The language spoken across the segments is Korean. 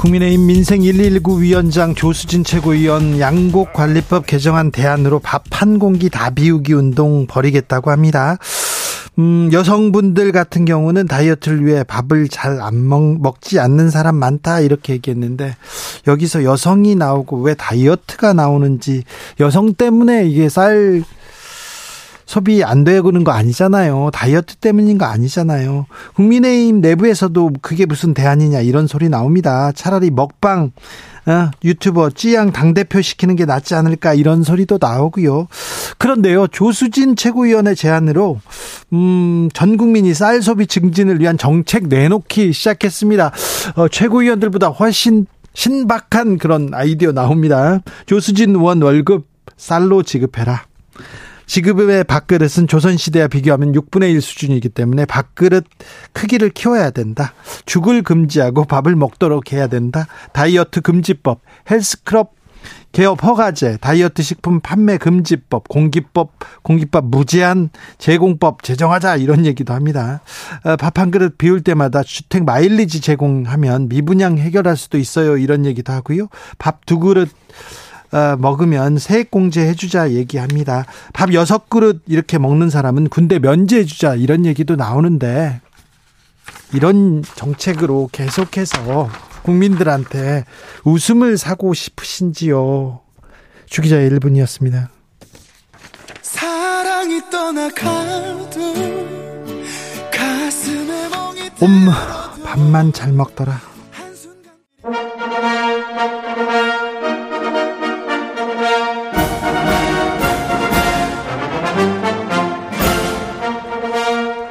국민의힘 민생 119 위원장 조수진 최고위원 양곡 관리법 개정안 대안으로 밥 한 공기 다 비우기 운동 벌이겠다고 합니다. 음, 여성분들 같은 경우는 다이어트를 위해 밥을 잘 안 먹지 않는 사람 많다 이렇게 얘기했는데 여기서 여성이 나오고 왜 다이어트가 나오는지 여성 때문에 이게 쌀 소비 안 되는 거 아니잖아요. 다이어트 때문인 거 아니잖아요. 국민의힘 내부에서도 그게 무슨 대안이냐 이런 소리 나옵니다. 차라리 먹방 어, 유튜버 찌양 당대표 시키는 게 낫지 않을까 이런 소리도 나오고요. 그런데요. 조수진 최고위원의 제안으로 음, 전 국민이 쌀 소비 증진을 위한 정책 내놓기 시작했습니다. 어, 최고위원들보다 훨씬 신박한 그런 아이디어 나옵니다. 조수진 의원 월급 쌀로 지급해라. 지급의 밥그릇은 조선시대와 비교하면 6분의 1 수준이기 때문에 밥그릇 크기를 키워야 된다. 죽을 금지하고 밥을 먹도록 해야 된다. 다이어트 금지법, 헬스클럽 개업 허가제, 다이어트 식품 판매 금지법, 공기법, 공기법 무제한 제공법 제정하자 이런 얘기도 합니다. 어, 밥한 그릇 비울 때마다 주택 마일리지 제공하면 미분양 해결할 수도 있어요. 이런 얘기도 하고요. 밥 두 그릇 어, 먹으면 세액 공제 해 주자 얘기합니다. 밥 여섯 그릇 이렇게 먹는 사람은 군대 면제해 주자 이런 얘기도 나오는데 이런 정책으로 계속해서 국민들한테 웃음을 사고 싶으신지요. 주기자의 1분이었습니다. 사랑이 떠나가도 가슴에 멍이 엄마 밥만 잘 먹더라.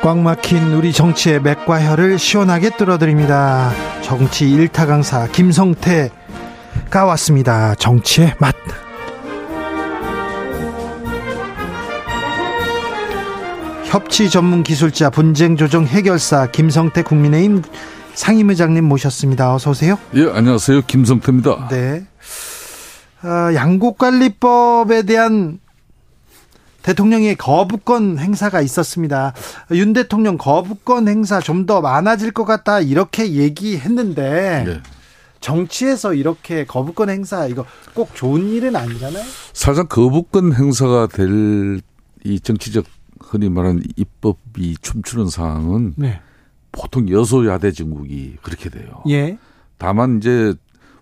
꽉 막힌 우리 정치의 맥과 혀를 시원하게 뚫어드립니다. 정치 일타 강사 김성태가 왔습니다. 정치의 맛. 협치 전문 기술자 분쟁 조정 해결사 김성태 국민의힘 상임의장님 모셨습니다. 어서 오세요. 예, 안녕하세요. 김성태입니다. 네. 어, 양국관리법에 대한 대통령의 거부권 행사가 있었습니다. 윤 대통령 거부권 행사 좀 더 많아질 것 같다 이렇게 얘기했는데 네. 정치에서 이렇게 거부권 행사 이거 꼭 좋은 일은 아니잖아요. 사실 거부권 행사가 될 이 정치적 흔히 말하는 입법이 춤추는 상황은 네. 보통 여소야대 정국이 그렇게 돼요. 예. 다만 이제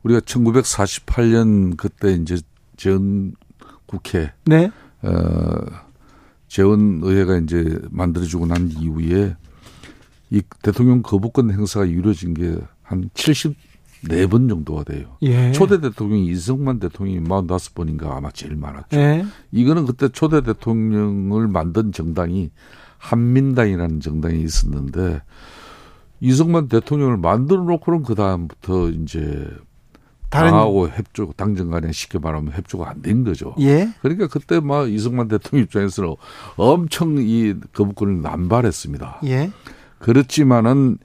우리가 1948년 그때 이제 전 국회 네. 어, 재원 의회가 이제 만들어지고 난 이후에 이 대통령 거부권 행사가 이루어진 게 한 74번 정도가 돼요. 예. 초대 대통령이 이승만 대통령이 45번인가 아마 제일 많았죠. 예. 이거는 그때 초대 대통령을 만든 정당이 한민당이라는 정당이 있었는데 이승만 대통령을 만들어 놓고는 그 다음부터 이제 다른 당하고 협조 당정 간에 쉽게 말하면 협조가 안 된 거죠. 예. 그러니까 그때 막 이승만 대통령 입장에서는 엄청 이 거부권을 남발했습니다. 예. 그렇지만은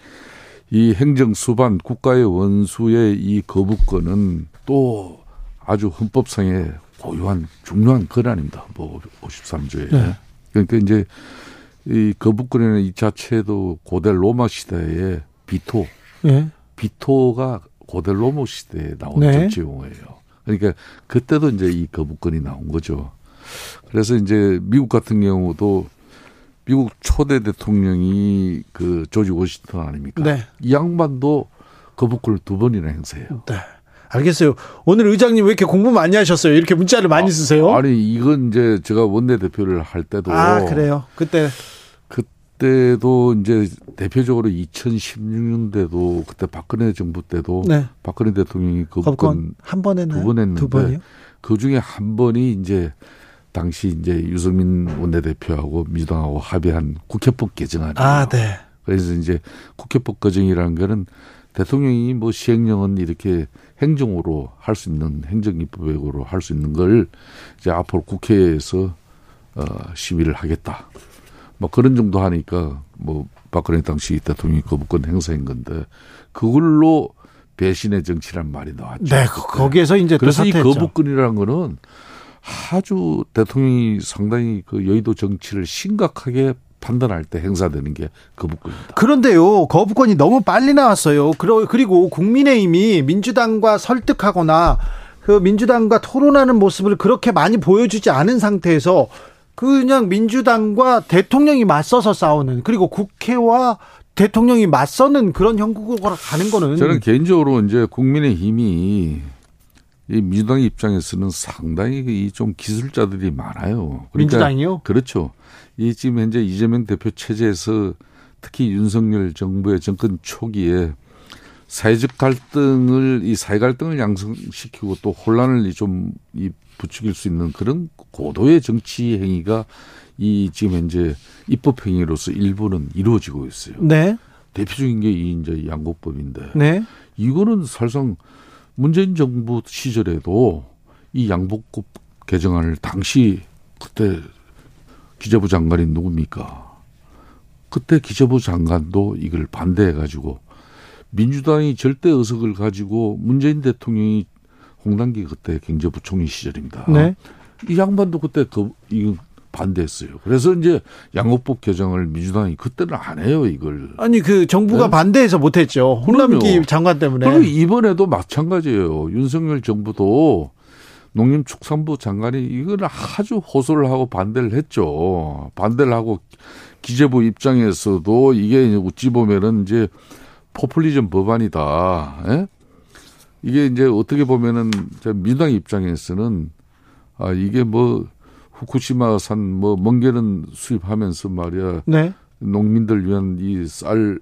이 행정 수반 국가의 원수의 이 거부권은 또 아주 헌법상에 고유한 중요한 권한입니다. 뭐 53조에. 네. 그러니까 이제 이 거부권이라는 이 자체도 고대 로마 시대의 비토. 예. 비토가 고대 로마 시대에 나온 네. 정치용어예요. 그러니까 그때도 이제 이 거부권이 나온 거죠. 그래서 이제 미국 같은 경우도 미국 초대 대통령이 그 조지 워싱턴 아닙니까? 네. 이 양반도 거부권을 두 번이나 행사해요. 네. 알겠어요. 오늘 의장님 왜 이렇게 공부 많이 하셨어요? 이렇게 문자를 많이 아, 쓰세요? 아니 이건 이제 제가 원내 대표를 할 때도 아 그래요. 그때 그 때도 이제 대표적으로 2016년대도 그때 박근혜 정부 때도 네. 박근혜 대통령이 거부권 한 번에 두번 했는데 두 번이요? 그 중에 한 번이 이제 당시 이제 유승민 원내대표하고 민주당하고 합의한 국회법 개정안이에요. 아, 네. 그래서 이제 국회법 개정이라는 거는 대통령이 뭐 시행령은 이렇게 행정으로 할 수 있는 행정입법으로 할 수 있는 걸 이제 앞으로 국회에서 어 시비를 하겠다. 뭐 그런 정도 하니까 뭐 박근혜 당시 대통령이 거부권 행사인 건데 그걸로 배신의 정치란 말이 나왔죠. 네, 거기에서 이제 그래서 이 거부권이라는 거는 아주 대통령이 상당히 그 여의도 정치를 심각하게 판단할 때 행사되는 게 거부권입니다. 그런데요, 거부권이 너무 빨리 나왔어요. 그리고 국민의힘이 민주당과 설득하거나 그 민주당과 토론하는 모습을 그렇게 많이 보여주지 않은 상태에서 그냥 민주당과 대통령이 맞서서 싸우는 그리고 국회와 대통령이 맞서는 그런 형국으로 가는 거는 저는 개인적으로 이제 국민의 힘이 이 민주당 입장에서는 상당히 이좀 기술자들이 많아요. 그러니까 민주당이요? 그렇죠. 이 지금 현재 이재명 대표 체제에서 특히 윤석열 정부의 정권 초기에 사회적 갈등을 이 사회 갈등을 양성시키고 또 혼란을 좀 이 부추길 수 있는 그런 고도의 정치 행위가 이 지금 현재 입법 행위로서 일부는 이루어지고 있어요. 네. 대표적인 게 이 이제 양곡법인데. 네. 이거는 사실상 문재인 정부 시절에도 이 양복법 개정안을 당시 그때 기재부 장관이 누굽니까? 그때 기재부 장관도 이걸 반대해 가지고 민주당이 절대 의석을 가지고 문재인 대통령이 홍당기 그때 경제부총리 시절입니다. 네. 이 양반도 그때 그, 이 반대했어요. 그래서 이제 양호법 개정을 민주당이 그때는 안 해요, 이걸. 아니, 그 정부가 네? 반대해서 못했죠. 홍남기 장관 때문에. 그리고 이번에도 마찬가지예요. 윤석열 정부도 농림축산부 장관이 이거는 아주 호소를 하고 반대를 했죠. 반대를 하고 기재부 입장에서도 이게 어찌 보면은 이제 포퓰리즘 법안이다. 예? 이게 이제 어떻게 보면은 민주당 입장에서는 아 이게 뭐 후쿠시마산 뭐 멍게는 수입하면서 말이야. 네. 농민들 위한 이 쌀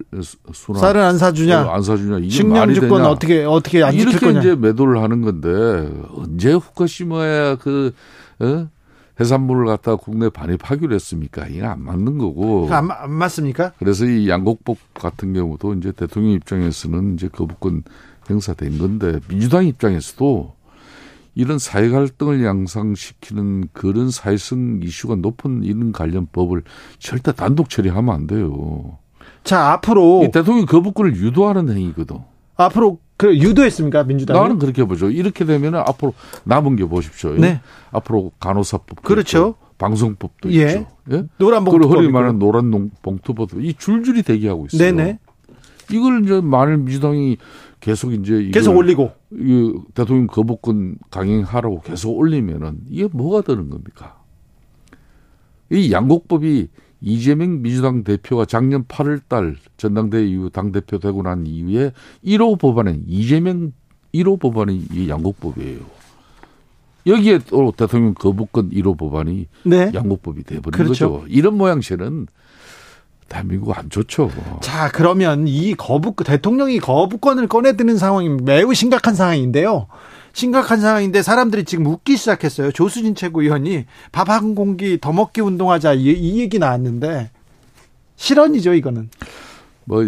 수납 쌀을 안 사주냐? 어, 안 사주냐? 이게 식량 주권 어떻게 어떻게 안 이렇게 거냐? 이제 매도를 하는 건데 언제 후쿠시마야 그 어? 해산물을 갖다 국내 반입하기로 했습니까? 이게 안 맞는 거고. 안, 안 맞습니까? 그래서 이 양곡법 같은 경우도 이제 대통령 입장에서는 이제 거부권 행사된 건데 민주당 입장에서도 이런 사회 갈등을 양상시키는 그런 사회성 이슈가 높은 이런 관련 법을 절대 단독 처리하면 안 돼요. 자, 앞으로 대통령 거부권을 유도하는 행위거든. 앞으로 그 유도했습니까 민주당? 나는 그렇게 보죠. 이렇게 되면 앞으로 남은 게 보십시오. 네. 앞으로 간호사법 그렇죠. 있고, 방송법도 예. 있죠. 예? 노란 봉투 그리고 흔히 말하는 노란 봉투법도 이 줄줄이 대기하고 있어요. 네네. 이걸 이제 만일 민주당이 계속 이제 계속 올리고 이 대통령 거부권 강행하라고 계속 올리면은 이게 뭐가 되는 겁니까? 이 양곡법이 이재명 민주당 대표가 작년 8월 달 전당대회 이후 당 대표 되고 난 이후에 1호 법안은 이재명 1호 법안이 이 양곡법이에요. 여기에 또 대통령 거부권 1호 법안이 네. 양곡법이 돼버린 그렇죠. 거죠. 이런 모양새는 대한민국 안 좋죠. 자, 그러면 이 거부 대통령이 거부권을 꺼내드는 상황이 매우 심각한 상황인데요. 심각한 상황인데 사람들이 지금 웃기 시작했어요. 조수진 최고위원이 밥 한 공기 더 먹기 운동하자 이, 이 얘기 나왔는데 실언이죠, 이거는. 뭐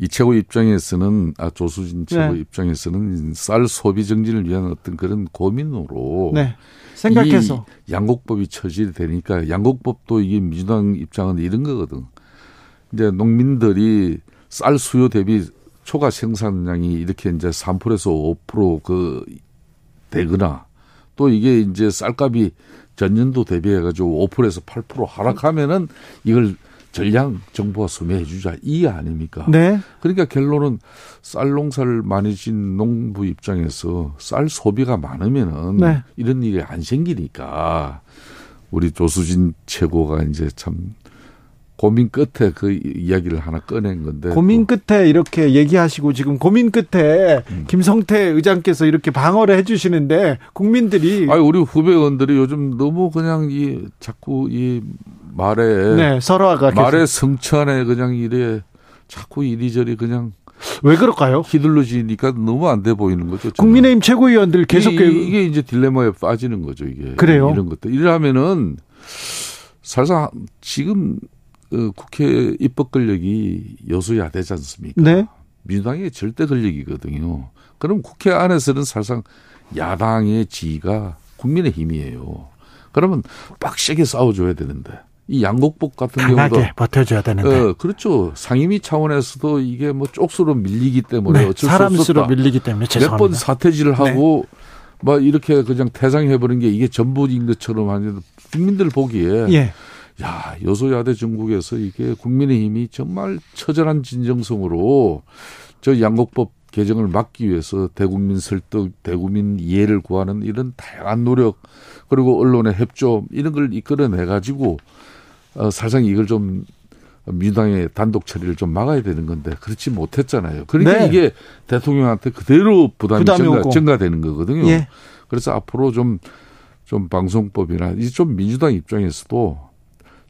이최고 입장에서는 아 조수진 최고 네. 입장에서는 쌀 소비 정진을 위한 어떤 그런 고민으로 네. 생각해서 양곡법이 처질이 되니까 양곡법도 이게 민주당 입장은 이런 거거든. 이제 농민들이 쌀 수요 대비 초과 생산량이 이렇게 이제 3%에서 5%그 되거나 또 이게 이제 쌀값이 전년도 대비해 가지고 5%에서 8% 하락하면은 이걸 전량 정부가 소매해 주자 이 아닙니까? 네. 그러니까 결론은 쌀 농사를 많이 진 농부 입장에서 쌀 소비가 많으면은 네. 이런 일이 안 생기니까 우리 조수진 최고가 이제 참 고민 끝에 그 이야기를 하나 꺼낸 건데 고민 끝에 이렇게 얘기하시고 지금 고민 끝에 음. 김성태 의장께서 이렇게 방어를 해주시는데 국민들이 아니 우리 후배 의원들이 요즘 너무 그냥 이 자꾸 이 말에 네 서로가 말의 성찬에 그냥 이래 자꾸 이리저리 그냥 왜 그럴까요? 휘둘러지니까 너무 안 돼 보이는 거죠. 저는. 국민의힘 최고위원들 계속 그 이, 게 이제 딜레마에 빠지는 거죠. 이게 그래요? 이런 것들 이러면은 사실상 지금 어, 국회 입법 권력이 여수야되지 않습니까? 네. 민주당이 절대 권력이거든요. 그럼 국회 안에서는 사실상 야당의 지위가 국민의 힘이에요. 그러면 빡세게 싸워줘야 되는데 이 양곡법 같은 강하게 경우도 버텨줘야 되는데. 어, 그렇죠. 상임위 차원에서도 이게 뭐 쪽수로 밀리기 때문에 네, 어쩔 사람 수 수로. 밀리기 때문에 몇. 번 사퇴질을 하고 막 이렇게 그냥 퇴장해버린 게 이게 전부인 것처럼 하는데 국민들 보기에 예. 야 여소야대 전국에서 이게 국민의힘이 정말 처절한 진정성으로 저 양곡법 개정을 막기 위해서 대국민 설득, 대국민 이해를 구하는 이런 다양한 노력 그리고 언론의 협조 이런 걸 이끌어내 가지고 어, 사실상 이걸 좀 민주당의 단독 처리를 좀 막아야 되는 건데 그렇지 못했잖아요. 그러니까 네. 이게 대통령한테 그대로 부담이, 부담이 증가. 증가되는 거거든요. 예. 그래서 앞으로 좀, 좀 방송법이나 이제 좀 민주당 입장에서도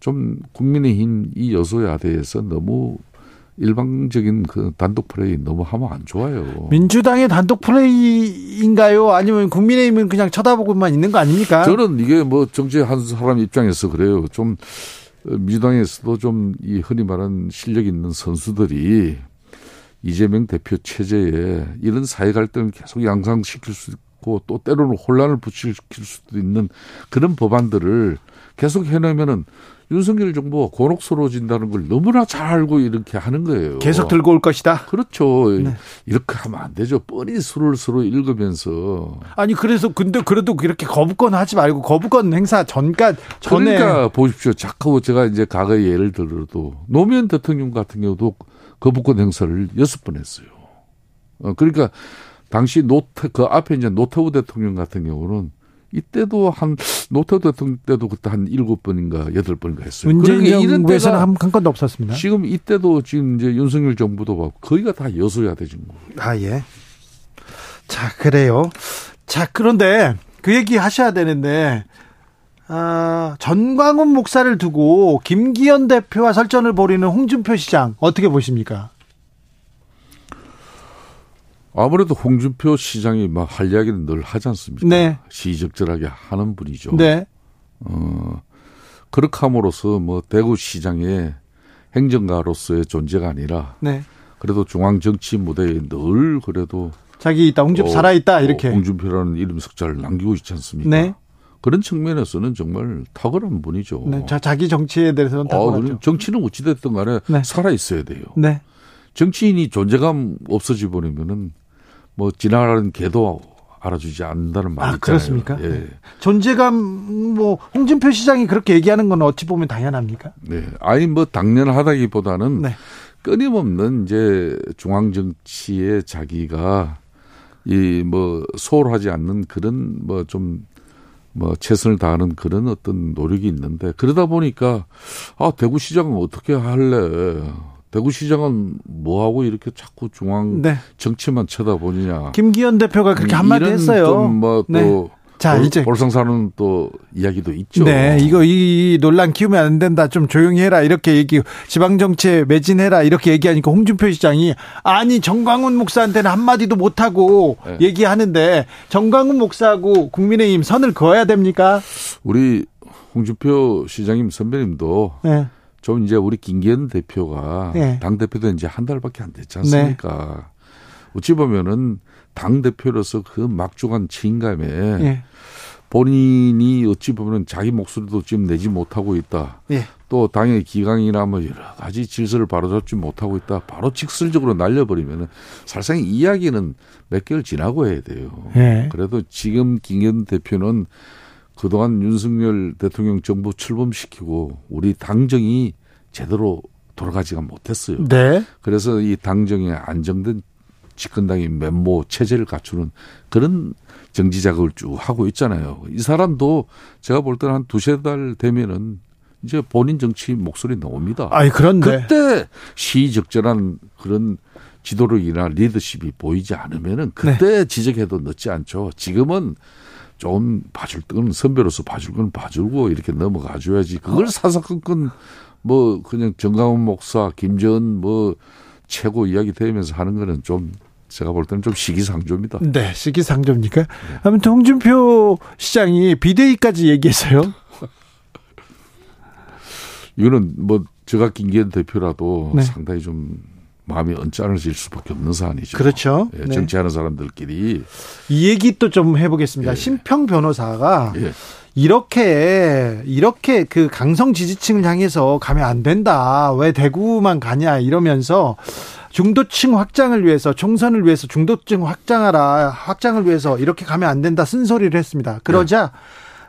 좀 국민의힘 이 여소야대에서 너무 일방적인 그 단독 플레이 너무 하면 안 좋아요. 민주당의 단독 플레이인가요? 아니면 국민의힘은 그냥 쳐다보고만 있는 거 아닙니까? 저는 이게 뭐 정치 한 사람 입장에서 그래요. 좀 어, 민주당에서도 좀 이 흔히 말하는 실력 있는 선수들이 이재명 대표 체제에 이런 사회 갈등을 계속 양상시킬 수 있고 또 때로는 혼란을 부추길 수도 있는 그런 법안들을 계속 해내면은 윤석열 정부가 곤혹스러워진다는 걸 너무나 잘 알고 이렇게 하는 거예요. 계속 들고 올 것이다. 그렇죠. 네. 이렇게 하면 안 되죠. 뻔히 술을 서로 읽으면서 아니 그래서 근데 그래도 그렇게 거부권 하지 말고 거부권 행사 전까 전에 그러니까 보십시오. 자꾸 제가 이제 과거에 예를 들어도 노무현 대통령 같은 경우도 거부권 행사를 여섯 번 했어요. 어, 그러니까 당시 노태 그 앞에 이제 노태우 대통령 같은 경우는 이때도 한 노태우 대통령 때도 그때 한 일곱 번인가 여덟 번인가 했어요. 문재인 그러니까 이런 정부에서는 한, 한 건도 없었습니다. 지금 이때도 지금 이제 윤석열 정부도 봐 거의가 다 여소야대 정부. 아 예. 자 그래요. 자 그런데 그 얘기 하셔야 되는데 아, 전광훈 목사를 두고 김기현 대표와 설전을 벌이는 홍준표 시장 어떻게 보십니까? 아무래도 홍준표 시장이 막 할 이야기는 늘 하지 않습니까? 네. 시적절하게 하는 분이죠. 네. 어, 그렇게 함으로써 뭐 대구 시장의 행정가로서의 존재가 아니라 네. 그래도 중앙 정치 무대에 늘 그래도 자기 있다 홍준 표 어, 살아 있다 어, 이렇게. 홍준표라는 이름 석자를 남기고 있지 않습니까? 네. 그런 측면에서는 정말 탁월한 분이죠. 네. 자, 자기 정치에 대해서는 다 어, 죠 그럼 정치는 어찌됐든 간에 네. 살아 있어야 돼요. 네. 정치인이 존재감 없어지 버리면은 뭐 지나가는 개도 알아주지 않는다는 말이 아, 있잖아요. 그렇습니까? 예. 존재감 뭐 홍준표 시장이 그렇게 얘기하는 건 어찌 보면 당연합니까? 네. 아니 뭐 당연하다기보다는 네. 끊임없는 이제 중앙 정치에 자기가 이 뭐 소홀하지 않는 그런 뭐좀뭐 최선을 다하는 그런 어떤 노력이 있는데 그러다 보니까 아 대구시장은 어떻게 할래? 대구시장은 뭐 하고 이렇게 자꾸 중앙 네. 정치만 쳐다보느냐? 김기현 대표가 그렇게 한마디 했어요. 좀뭐또 네. 자, 이제 볼상사는 또 이야기도 있죠. 네, 이거 이 논란 키우면 안 된다. 좀 조용히 해라. 이렇게 얘기 지방 정치에 매진해라. 이렇게 얘기하니까 홍준표 시장이 아니 정광훈 목사한테는 한 마디도 못 하고 네. 얘기하는데 정광훈 목사하고 국민의힘 선을 그어야 됩니까? 우리 홍준표 시장님 선배님도 네. 좀 이제 우리 김기현 대표가 네. 당 대표된 지한 달밖에 안 됐지 않습니까? 어찌 보면은 당 대표로서 그 막중한 책임감에 예. 본인이 어찌 보면은 자기 목소리도 지금 내지 못하고 있다. 예. 또 당의 기강이나 뭐 여러 가지 질서를 바로잡지 못하고 있다. 바로 직설적으로 날려버리면은 사실상 이 이야기는 몇 개월 지나고 해야 돼요. 예. 그래도 지금 김기현 대표는 그동안 윤석열 대통령 정부 출범시키고 우리 당정이 제대로 돌아가지가 못했어요. 네. 그래서 이 당정의 안정된 집권당의 면모 체제를 갖추는 그런 정지 작업을 쭉 하고 있잖아요. 이 사람도 제가 볼 때는 한 두세 달 되면은 이제 본인 정치 목소리 나옵니다. 아이 그런데 그때 시적절한 그런 지도력이나 리더십이 보이지 않으면은 네. 그때 지적해도 늦지 않죠. 지금은 좀 봐줄 건 선배로서 봐줄 건 봐주고 이렇게 넘어가 줘야지. 그걸 사사건건 뭐 그냥 정강훈 목사, 김전 뭐 최고 이야기 되면서 하는 거는 좀 제가 볼 때는 좀 시기상조입니다. 네, 시기상조입니까? 아무튼 홍준표 시장이 비대위까지 얘기했어요. 이거는 뭐 제가 김기현 대표라도 네. 상당히 좀 마음이 언짢아질 수밖에 없는 사안이죠. 그렇죠. 예, 정치하는 네. 사람들끼리 이 얘기 또 좀 해보겠습니다. 예. 심평 변호사가 예. 이렇게 이렇게 그 강성 지지층을 향해서 가면 안 된다. 왜 대구만 가냐 이러면서 중도층 확장을 위해서 총선을 위해서 중도층 확장하라 확장을 위해서 이렇게 가면 안 된다 쓴소리를 했습니다. 그러자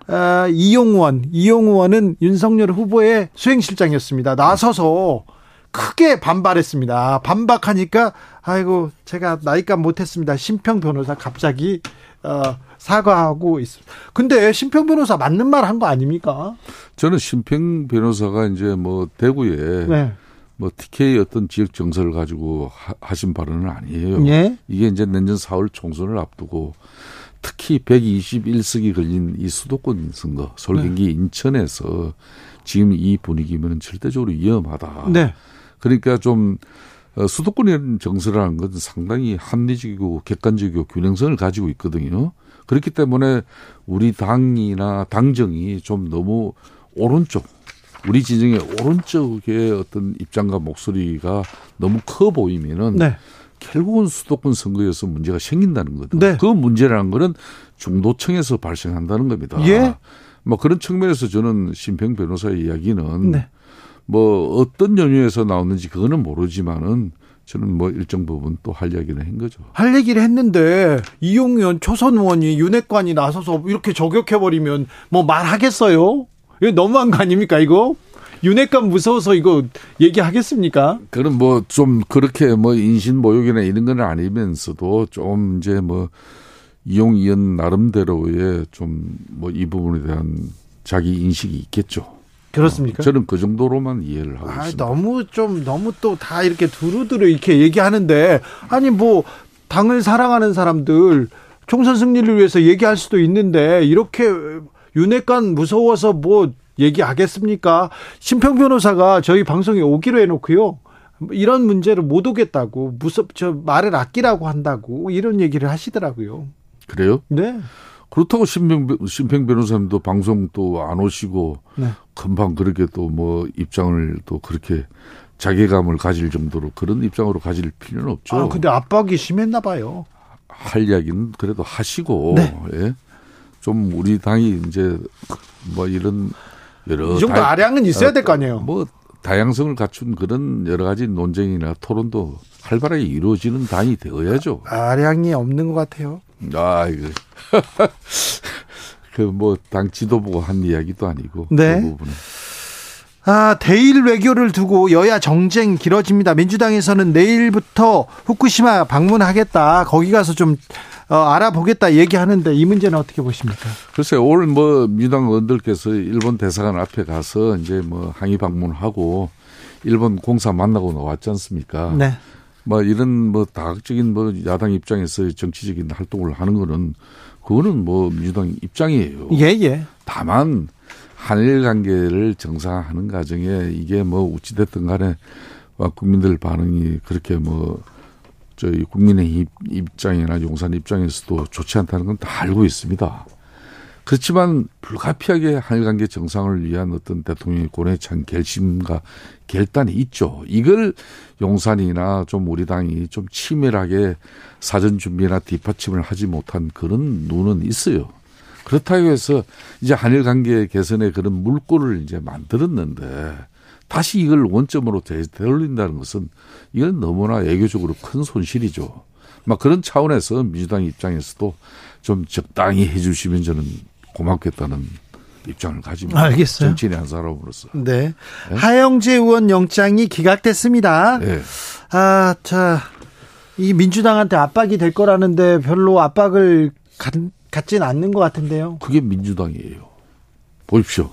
네. 어, 이용원 이용원은 윤석열 후보의 수행실장이었습니다. 나서서 크게 반발했습니다. 반박하니까 아이고 제가 나이값 못했습니다. 심평 변호사 갑자기 어, 사과하고 있습니다. 근데 심평 변호사 맞는 말 한 거 아닙니까? 저는 심평 변호사가 이제 뭐 대구에 네. 뭐 TK 어떤 지역 정서를 가지고 하, 신 발언은 아니에요. 예? 이게 이제 내년 4월 총선을 앞두고 특히 121석이 걸린 이 수도권 선거, 서울, 네. 경기, 인천에서 지금 이 분위기면 절대적으로 위험하다. 네. 그러니까 좀 어, 수도권의 정서라는 것은 상당히 합리적이고 객관적이고 균형성을 가지고 있거든요. 그렇기 때문에 우리 당이나 당정이 좀 너무 오른쪽, 우리 진영의 오른쪽의 어떤 입장과 목소리가 너무 커 보이면은 네. 결국은 수도권 선거에서 문제가 생긴다는 거다. 네. 그 문제라는 거는 중도층에서 발생한다는 겁니다. 예? 뭐 그런 측면에서 저는 심평 변호사의 이야기는 네. 뭐 어떤 연유에서 나오는지 그거는 모르지만은 저는 뭐 일정 부분 또 할 얘기는 한 거죠. 할 얘기를 했는데 이용현 초선 의원이 윤핵관이 나서서 이렇게 저격해 버리면 뭐 말하겠어요? 이거 너무한 거 아닙니까 이거? 윤핵관 무서워서 이거 얘기하겠습니까? 그럼 뭐 좀 그렇게 뭐 인신 모욕이나 이런 건 아니면서도 좀 이제 뭐 이용 의원 나름대로의 좀 뭐 이 부분에 대한 자기 인식이 있겠죠. 그렇습니까? 어, 저는 그 정도로만 이해를 하고 아, 있습니다. 너무 좀 너무 또 다 이렇게 두루두루 이렇게 얘기하는데 아니 뭐 당을 사랑하는 사람들 총선 승리를 위해서 얘기할 수도 있는데 이렇게 윤핵관 무서워서 뭐 얘기하겠습니까? 심평 변호사가 저희 방송에 오기로 해놓고요. 이런 문제를 못 오겠다고 무섭 저 말을 아끼라고 한다고 이런 얘기를 하시더라고요. 그래요? 네. 그렇다고 심평, 심평 변호사님도 방송 또 안 오시고 네. 금방 그렇게 또 뭐 입장을 또 그렇게 자괴감을 가질 정도로 그런 입장으로 가질 필요는 없죠. 아, 근데 압박이 심했나 봐요. 할 이야기는 그래도 하시고 네. 예. 좀 우리 당이 이제 뭐 이런 여러 이 정도 다, 아량은 있어야 될 거 아니에요. 뭐 다양성을 갖춘 그런 여러 가지 논쟁이나 토론도 활발하게 이루어지는 당이 되어야죠. 아량이 없는 것 같아요. 아, 이거. 그 뭐 당 지도부가 한 이야기도 아니고 네. 그 부분은. 아, 대일 외교를 두고 여야 정쟁 길어집니다. 민주당에서는 내일부터 후쿠시마 방문하겠다. 거기 가서 좀 어, 알아보겠다 얘기하는데 이 문제는 어떻게 보십니까? 글쎄요, 오늘 뭐 민주당 의원들께서 일본 대사관 앞에 가서 이제 뭐 항의 방문하고 일본 공사 만나고 나왔지 않습니까? 네. 뭐 이런 뭐 다각적인 뭐 야당 입장에서 정치적인 활동을 하는 거는 그거는 뭐 민주당 입장이에요. 예, 예. 다만 한일 관계를 정상화하는 과정에 이게 뭐 어찌됐든 간에 국민들 반응이 그렇게 뭐 저희 국민의 입장이나 용산 입장에서도 좋지 않다는 건 다 알고 있습니다. 그렇지만 불가피하게 한일 관계 정상을 위한 어떤 대통령의 고뇌 찬 결심과 결단이 있죠. 이걸 용산이나 좀 우리 당이 좀 치밀하게 사전 준비나 뒷받침을 하지 못한 그런 눈은 있어요. 그렇다고 해서 이제 한일 관계 개선에 그런 물꼬를 이제 만들었는데 다시 이걸 원점으로 되돌린다는 것은 이건 너무나 애교적으로 큰 손실이죠. 막 그런 차원에서 민주당 입장에서도 좀 적당히 해주시면 저는 고맙겠다는 입장을 가집니다. 알겠어요. 정치인의 한 사람으로서. 네. 네? 하영재 의원 영장이 기각됐습니다. 네. 아, 자, 이 민주당한테 압박이 될 거라는데 별로 압박을 갖, 갖진 않는 것 같은데요. 그게 민주당이에요. 보십시오.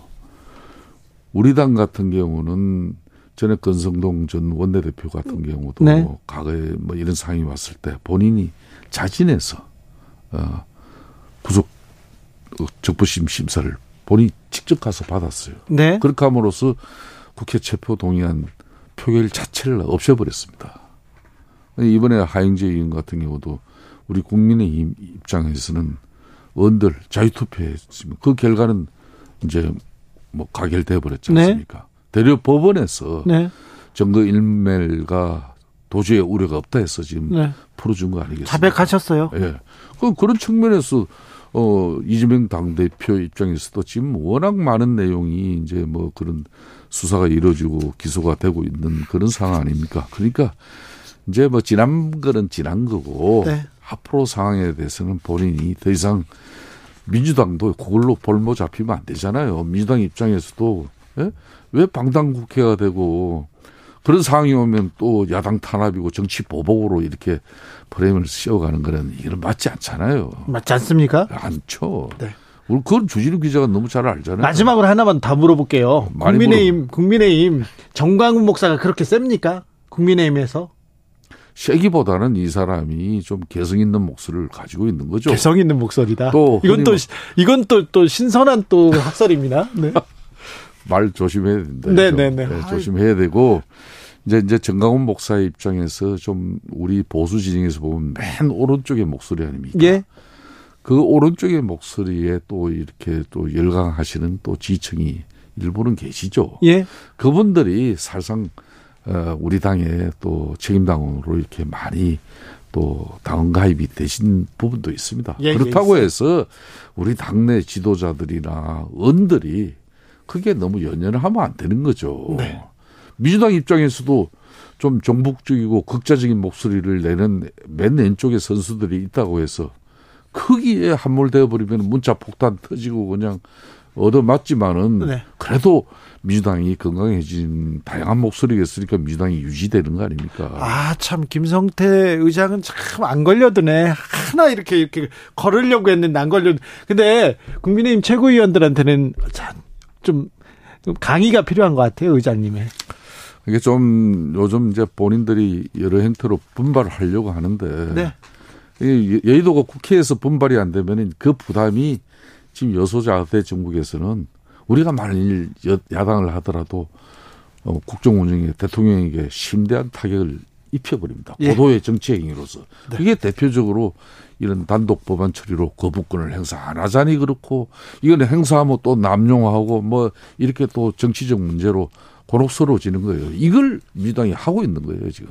우리 당 같은 경우는 전에 건성동 전 원내대표 같은 경우도 네. 뭐 과거에 뭐 이런 상황이 왔을 때 본인이 자진해서 어, 구속 적부심 심사를 본인이 직접 가서 받았어요. 네. 그렇게 함으로써 국회 체포 동의안 표결 자체를 없애버렸습니다. 이번에 하영재 의원 같은 경우도 우리 국민의 입장에서는 원들 자유투표했으면 그 결과는 이제 뭐 가결돼 버렸지 네. 않습니까? 네. 대려 법원에서 네. 정거 일멸과 도저히 우려가 없다 해서 지금 네. 풀어준 거 아니겠습니까? 자백하셨어요? 예. 그 그런 측면에서 어 이재명 당 대표 입장에서도 지금 워낙 많은 내용이 이제 뭐 그런 수사가 이루어지고 기소가 되고 있는 그런 상황 아닙니까? 그러니까 이제 뭐 지난 거는 지난 거고 네. 앞으로 상황에 대해서는 본인이 더 이상 민주당도 그걸로 볼모 잡히면 안 되잖아요. 민주당 입장에서도 예? 왜 방당 국회가 되고 그런 상황이 오면 또 야당 탄압이고 정치 보복으로 이렇게 프레임을 씌워가는 거는 이건 맞지 않잖아요. 맞지 않습니까? 않죠. 네. 우리 그건 주진우 기자가 너무 잘 알잖아요. 마지막으로 하나만 더 물어볼게요. 국민의힘, 물어... 국민의힘 정광훈 목사가 그렇게 셉니까? 국민의힘에서? 세기보다는 이 사람이 좀 개성 있는 목소리를 가지고 있는 거죠. 개성 있는 목소리다. 또 이건 또 이건 또 또 신선한 또 학설입니다. 네. 말 조심해야 된다. 네네네. 네, 네. 네, 조심해야 되고 이제 이제 정강훈 목사의 입장에서 좀 우리 보수 진영에서 보면 맨 오른쪽의 목소리 아닙니까? 예. 그 오른쪽의 목소리에 또 이렇게 또 열광하시는 또 지층이 일부는 계시죠. 예. 그분들이 사실상 어, 우리 당의 또 책임당원으로 이렇게 많이 또 당원 가입이 되신 부분도 있습니다. 예, 그렇다고 예, 해서 우리 당내 지도자들이나 언들이 크게 너무 연연을 하면 안 되는 거죠. 네. 민주당 입장에서도 좀 정북적이고 극자적인 목소리를 내는 맨 왼쪽에 선수들이 있다고 해서 크기에 함몰되어 버리면 문자 폭탄 터지고 그냥 얻어맞지만은 네. 그래도 민주당이 건강해진 다양한 목소리가 있으니까 민주당이 유지되는 거 아닙니까? 아, 참, 김성태 의장은 참 안 걸려드네. 하나 이렇게, 이렇게 걸으려고 했는데 안 걸려. 근데 국민의힘 최고위원들한테는 좀 강의가 필요한 것 같아요, 의장님의. 이게 좀 요즘 이제 본인들이 여러 행태로 분발을 하려고 하는데. 네. 여의도가 국회에서 분발이 안 되면 그 부담이 지금 여소자 대 정국에서는 우리가 만일 야당을 하더라도 어, 국정 운영에 대통령에게 심대한 타격을 입혀버립니다. 예. 고도의 정치 행위로서. 네. 그게 대표적으로 이런 단독 법안 처리로 거부권을 행사 안 하자니 그렇고 이건 행사하면 또 남용하고 뭐 이렇게 또 정치적 문제로 곤혹스러워지는 거예요. 이걸 민주당이 하고 있는 거예요, 지금.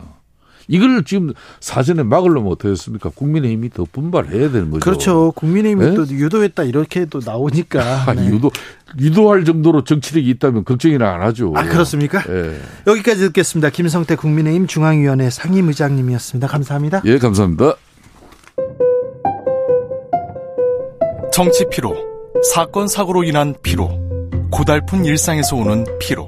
이걸 지금 사전에 막으려면 어떻게 했습니까? 국민의힘이 더 분발해야 되는 거죠. 그렇죠. 국민의힘이 네? 또 유도했다 이렇게 또 나오니까. 아, 네. 유도 유도할 정도로 정치력이 있다면 걱정이나 안 하죠. 아 그렇습니까? 네. 여기까지 듣겠습니다. 김성태 국민의힘 중앙위원회 상임의장님이었습니다. 감사합니다. 예, 감사합니다. 정치 피로, 사건 사고로 인한 피로, 고달픈 일상에서 오는 피로.